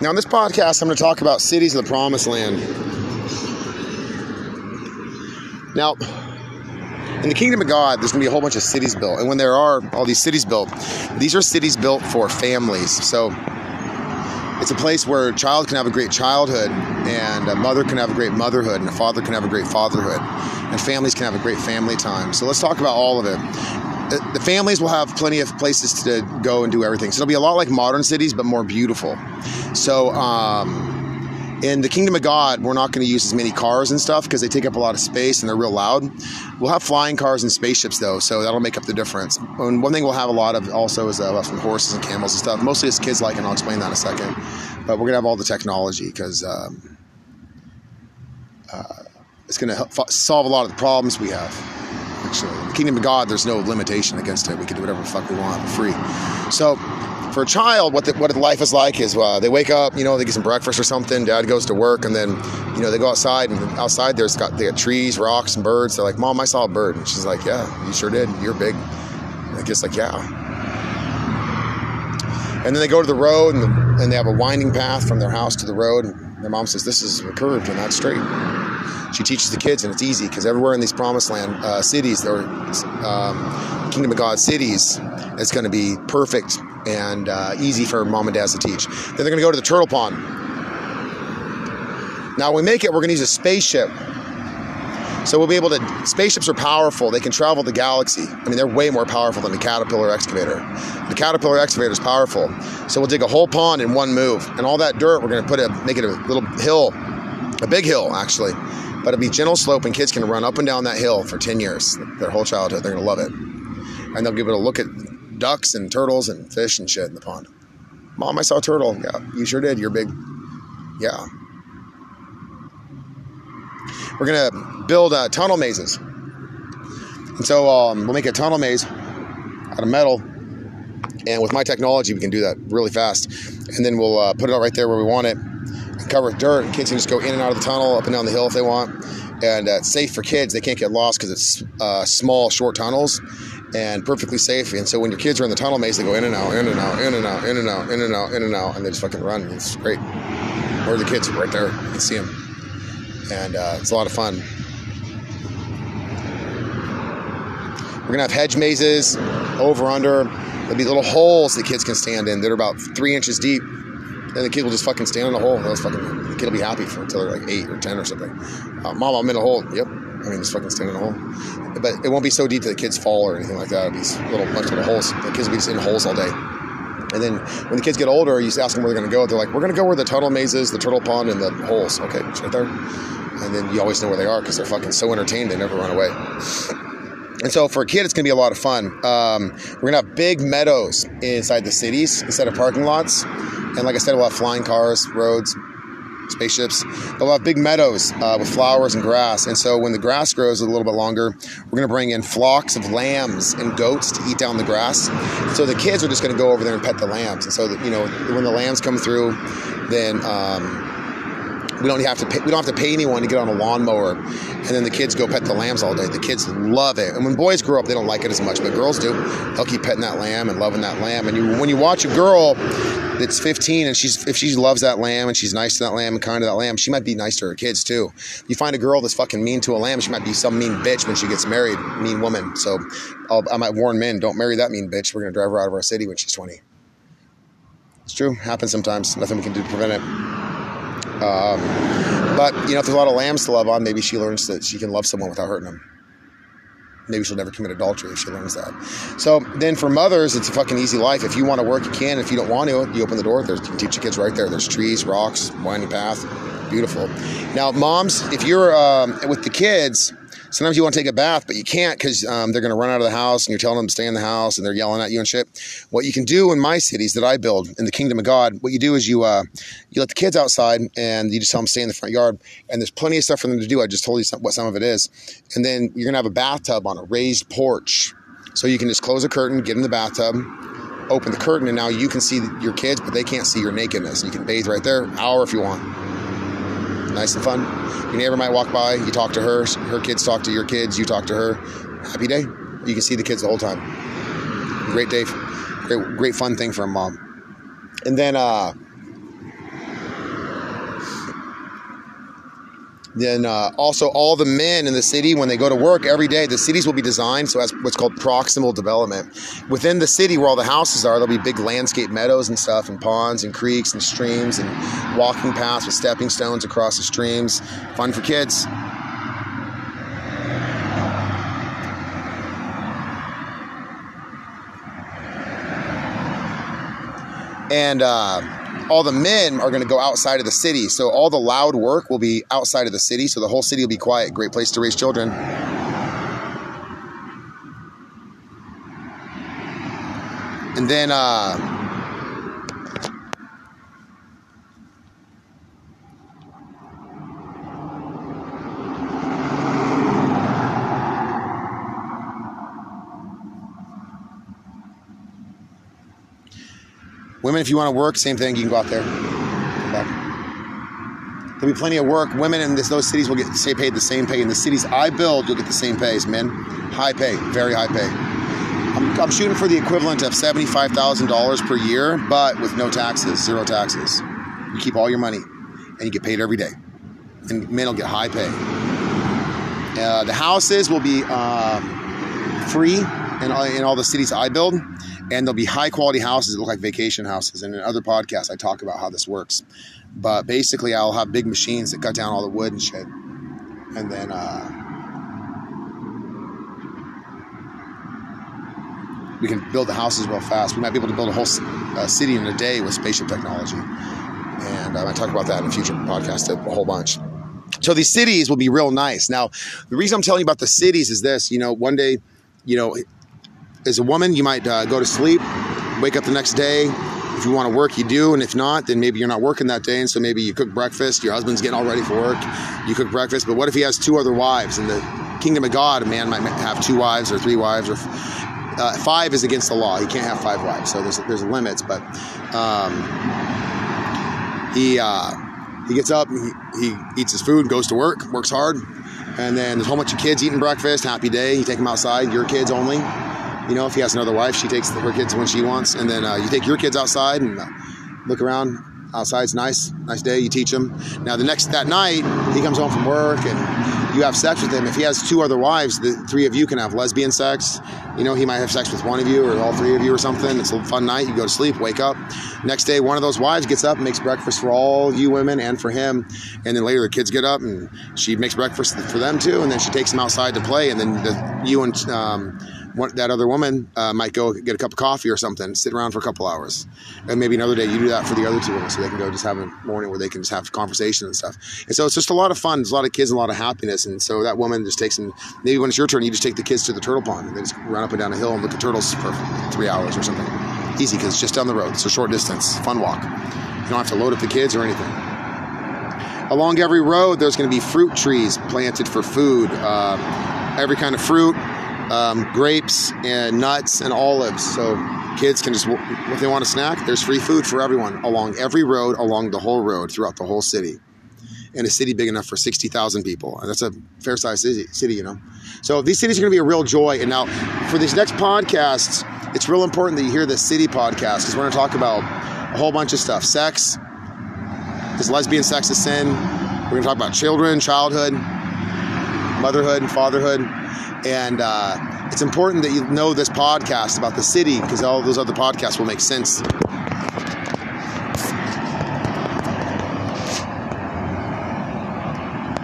Now, in this podcast, I'm going to talk about cities of the promised land. Now, in the kingdom of God, there's going to be a whole bunch of cities built. And when there are all these cities built, these are cities built for families. So it's a place where a child can have a great childhood, and a mother can have a great motherhood, and a father can have a great fatherhood, and families can have a great family time. So let's talk about all of it. The families will have plenty of places to go and do everything. So it'll be a lot like modern cities, but more beautiful. So, um, in the kingdom of God, we're not going to use as many cars and stuff because they take up a lot of space and they're real loud. We'll have flying cars and spaceships though, so that'll make up the difference. And one thing we'll have a lot of also is uh, some horses and camels and stuff. Mostly as kids like, and I'll explain that in a second. But we're gonna have all the technology because um, uh, it's gonna help solve a lot of the problems we have. The kingdom of God, there's no limitation against it. We can do whatever fuck we want free. So for a child, what the, what life is like is uh, they wake up, you know, they get some breakfast or something. Dad goes to work, and then you know they go outside, and outside there's got they got trees, rocks, and birds. They're like, "Mom, I saw a bird," and she's like, "Yeah, you sure did. You're big." And I guess like, "Yeah." And then they go to the road, and, the, and they have a winding path from their house to the road. And their mom says, "This is curved and not straight." She teaches the kids, and it's easy because everywhere in these promised land uh, cities or um, kingdom of God cities, it's going to be perfect and uh, easy for mom and dads to teach. Then they're going to go to the turtle pond. Now, when we make it, we're going to use a spaceship. So we'll be able to. Spaceships are powerful. They can travel the galaxy. I mean, they're way more powerful than the Caterpillar excavator. The Caterpillar excavator is powerful. So we'll dig a whole pond in one move, and all that dirt we're going to put it, make it a little hill, a big hill actually, but it'll be gentle slope, and kids can run up and down that hill for 10 years, their whole childhood. They're to love it. And they'll give it a look at ducks and turtles and fish and shit in the pond. Mom, I saw a turtle. Yeah, you sure did. You're big. Yeah. We're to build uh, tunnel mazes. And so um, we'll make a tunnel maze out of metal. And with my technology, we can do that really fast. And then we'll uh, put it out right there where we want it cover with dirt, and kids can just go in and out of the tunnel, up and down the hill if they want. And uh, it's safe for kids; they can't get lost because it's uh, small, short tunnels, and perfectly safe. And so when your kids are in the tunnel maze, they go in and out, in and out, in and out, in and out, in and out, in and out, and they just fucking run. It's great. Where are the kids? Right there. You can see them, and uh, it's a lot of fun. We're gonna have hedge mazes over under. There'll be little holes that kids can stand in that are about three inches deep and the kid will just fucking stand in the hole. And those fucking the kid will be happy for until they're like eight or ten or something. Uh, Mom, I'm in a hole. Yep. I mean, just fucking stand in a hole. But it won't be so deep that the kids fall or anything like that. It'll be little bunch of little holes. The kids will be just in holes all day. And then when the kids get older, you ask them where they're going to go. They're like, we're going to go where the tunnel maze is, the turtle pond, and the holes. Okay, it's right there. And then you always know where they are because they're fucking so entertained they never run away. And so for a kid, it's going to be a lot of fun. Um, we're going to have big meadows inside the cities instead of parking lots. And like I said, we'll have flying cars, roads, spaceships. But we'll have big meadows uh, with flowers and grass. And so when the grass grows a little bit longer, we're going to bring in flocks of lambs and goats to eat down the grass. So the kids are just going to go over there and pet the lambs. And so you know, when the lambs come through, then um, we don't have to pay, we don't have to pay anyone to get on a lawnmower, and then the kids go pet the lambs all day. The kids love it, and when boys grow up, they don't like it as much, but girls do. They'll keep petting that lamb and loving that lamb. And you, when you watch a girl that's 15 and she's if she loves that lamb and she's nice to that lamb and kind to that lamb, she might be nice to her kids too. You find a girl that's fucking mean to a lamb, she might be some mean bitch when she gets married, mean woman. So I'll, I might warn men, don't marry that mean bitch. We're gonna drive her out of our city when she's 20. It's true, happens sometimes. Nothing we can do to prevent it. Um, but you know, if there's a lot of lambs to love on, maybe she learns that she can love someone without hurting them. Maybe she'll never commit adultery if she learns that. So then for mothers, it's a fucking easy life. If you want to work, you can. If you don't want to, you open the door. There's, you can teach your kids right there. There's trees, rocks, winding path. Beautiful. Now, moms, if you're um, with the kids, sometimes you want to take a bath, but you can't because um, they're going to run out of the house and you're telling them to stay in the house and they're yelling at you and shit. What you can do in my cities that I build in the kingdom of God, what you do is you uh, you let the kids outside and you just tell them to stay in the front yard. And there's plenty of stuff for them to do. I just told you some, what some of it is. And then you're going to have a bathtub on a raised porch. So you can just close a curtain, get in the bathtub, open the curtain, and now you can see your kids, but they can't see your nakedness. You can bathe right there, hour if you want. Nice and fun. Your neighbor might walk by, you talk to her, her kids talk to your kids, you talk to her. Happy day. You can see the kids the whole time. Great day, great, great fun thing for a mom. And then, uh, Then uh, also all the men in the city, when they go to work every day, the cities will be designed so as what's called proximal development. Within the city where all the houses are, there'll be big landscape meadows and stuff, and ponds and creeks and streams and walking paths with stepping stones across the streams. Fun for kids. And uh, all the men are going to go outside of the city. So all the loud work will be outside of the city. So the whole city will be quiet. Great place to raise children. And then uh, Women, if you want to work, same thing. You can go out there. There'll be plenty of work. Women in this, those cities will get say paid the same pay. In the cities I build, you'll get the same pay as men. High pay, very high pay. I'm, I'm shooting for the equivalent of seventy-five thousand dollars per year, but with no taxes, zero taxes. You keep all your money, and you get paid every day. And men will get high pay. Uh, the houses will be um, free in, in all the cities I build and there'll be high quality houses that look like vacation houses. And in other podcasts, I talk about how this works. But basically, I'll have big machines that cut down all the wood and shit, and then uh, we can build the houses real fast. We might be able to build a whole uh, city in a day with spaceship technology, and I'm talk about that in a future podcast a whole bunch. So these cities will be real nice. Now, the reason I'm telling you about the cities is this: you know, one day, you know, as a woman, you might uh, go to sleep, wake up the next day. If you want to work, you do, and if not, then maybe you're not working that day, and so maybe you cook breakfast. Your husband's getting all ready for work. You cook breakfast, but what if he has two other wives? In the kingdom of God, a man might have two wives or three wives, or uh, five is against the law. He can't have five wives, so there's there's limits. But um, he uh, he gets up, he, he eats his food, goes to work, works hard, and then there's a whole bunch of kids eating breakfast. Happy day. You take them outside. Your kids only. You know, if he has another wife, she takes her kids when she wants, and then uh, you take your kids outside and uh, look around. Outside's nice, nice day. You teach him. Now the next that night, he comes home from work and you have sex with him. If he has two other wives, the three of you can have lesbian sex. You know, he might have sex with one of you or all three of you or something. It's a fun night. You go to sleep, wake up. Next day, one of those wives gets up and makes breakfast for all you women and for him. And then later, the kids get up and she makes breakfast for them too. And then she takes them outside to play. And then the, you and um, one, that other woman uh, might go get a cup of coffee or something, sit around for a couple hours, and maybe another day you do that for the other two women, so they can go just have a morning where they can just have conversation and stuff. And so it's just a lot of fun. There's a lot of kids and a lot of happiness, and so that woman just takes them. Maybe when it's your turn, you just take the kids to the turtle pond and they just run up and down a hill and look at turtles for three hours or something. Easy because it's just down the road. It's a short distance, fun walk. You don't have to load up the kids or anything. Along every road, there's going to be fruit trees planted for food. Uh, every kind of fruit, um, grapes and nuts and olives. So kids can just, if they want a snack, there's free food for everyone along every road, along the whole road, throughout the whole city. In a city big enough for 60,000 people. And that's a fair sized city, you know. So these cities are going to be a real joy. And now for these next podcasts, it's real important that you hear the city podcast because we're going to talk about a whole bunch of stuff sex, is lesbian sex a sin? We're going to talk about children, childhood, motherhood, and fatherhood and uh, it's important that you know this podcast about the city because all those other podcasts will make sense